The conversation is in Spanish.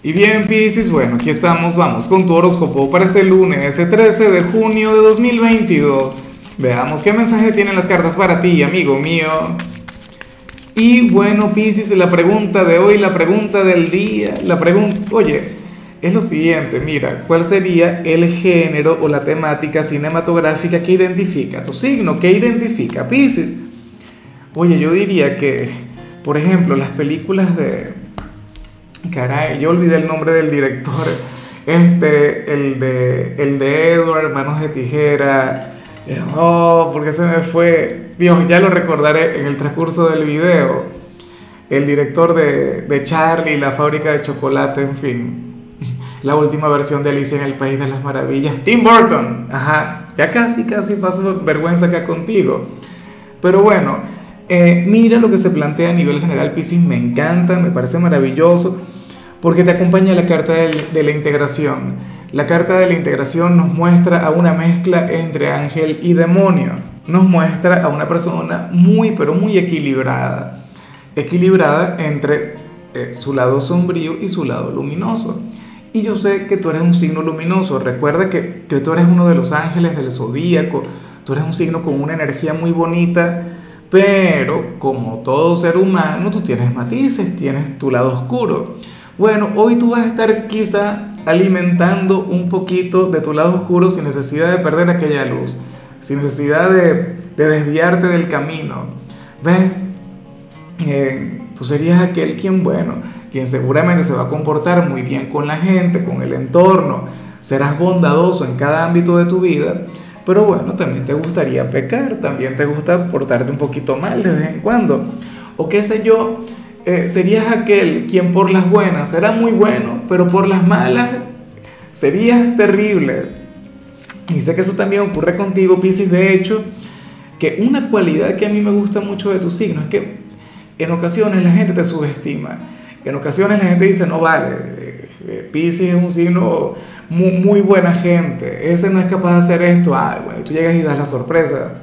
Y bien, Piscis, bueno, aquí estamos, vamos con tu horóscopo para este lunes, ese 13 de junio de 2022. Veamos qué mensaje tienen las cartas para ti, amigo mío. Y bueno, Piscis, la pregunta de hoy, la pregunta del día, la pregunta, oye, es lo siguiente, mira, ¿cuál sería el género o la temática cinematográfica que identifica tu signo? ¿Qué identifica Piscis? Oye, yo diría que, por ejemplo, las películas de Caray, yo olvidé el nombre del director. Este, el de, el de Edward, Manos de Tijera. Oh, porque se me fue. Dios, ya lo recordaré en el transcurso del video. El director de, de Charlie, la fábrica de chocolate, en fin. La última versión de Alicia en el País de las Maravillas. Tim Burton. Ajá. Ya casi, casi paso vergüenza acá contigo. Pero bueno, eh, mira lo que se plantea a nivel general, Piscis, me encanta, me parece maravilloso, porque te acompaña la carta de, la integración. La carta de la integración nos muestra a una mezcla entre ángel y demonio, nos muestra a una persona muy, pero muy equilibrada, equilibrada entre eh, su lado sombrío y su lado luminoso. Y yo sé que tú eres un signo luminoso, recuerda que, que tú eres uno de los ángeles del zodíaco, tú eres un signo con una energía muy bonita, pero como todo ser humano, tú tienes matices, tienes tu lado oscuro. Bueno, hoy tú vas a estar quizá alimentando un poquito de tu lado oscuro sin necesidad de perder aquella luz, sin necesidad de, desviarte del camino. ¿Ves? Eh, tú serías aquel quien, bueno, quien seguramente se va a comportar muy bien con la gente, con el entorno, serás bondadoso en cada ámbito de tu vida, pero bueno, también te gustaría pecar, también te gusta portarte un poquito mal de vez en cuando. O qué sé yo, eh, serías aquel quien por las buenas será muy bueno, pero por las malas serías terrible. Y sé que eso también ocurre contigo, Piscis. De hecho, que una cualidad que a mí me gusta mucho de tu signo es que en ocasiones la gente te subestima. En ocasiones la gente dice, no vale, eh, Piscis es un signo muy, buena gente, ese no es capaz de hacer esto, ah, bueno, tú llegas y das la sorpresa.